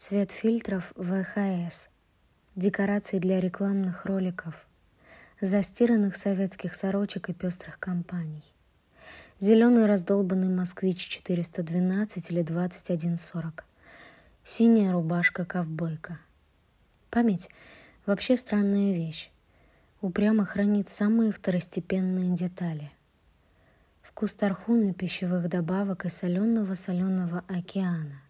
Цвет фильтров ВХС. Декорации для рекламных роликов. Застиранных советских сорочек и пестрых компаний. Зеленый раздолбанный москвич 412 или 2140. Синяя рубашка-ковбойка. Память — вообще странная вещь. Упрямо хранит самые второстепенные детали. Вкус тархуна, пищевых добавок и соленого-соленого океана.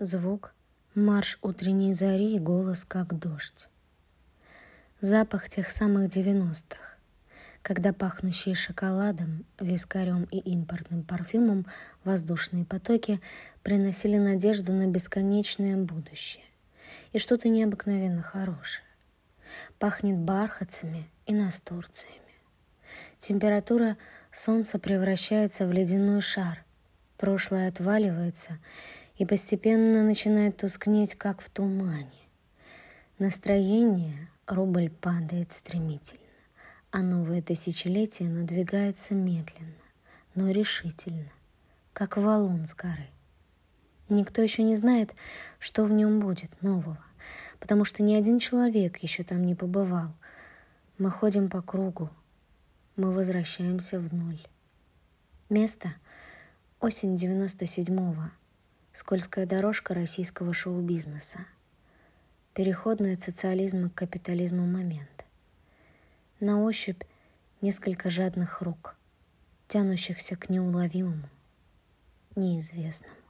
Звук — марш утренней зари и голос, как дождь. Запах тех самых девяностых, когда пахнущие шоколадом, вискарем и импортным парфюмом воздушные потоки приносили надежду на бесконечное будущее и что-то необыкновенно хорошее. Пахнет бархатцами и настурциями. Температура солнца превращается в ледяной шар. Прошлое отваливается и постепенно начинает тускнеть, как в тумане. Настроение рубль падает стремительно, а новое тысячелетие надвигается медленно, но решительно, как валун с горы. Никто еще не знает, что в нем будет нового, потому что ни один человек еще там не побывал. Мы ходим по кругу, мы возвращаемся в ноль. Место — осень 97-го, скользкая дорожка российского шоу-бизнеса, переходный от социализма к капитализму момент. На ощупь несколько жадных рук, тянущихся к неуловимому, неизвестному.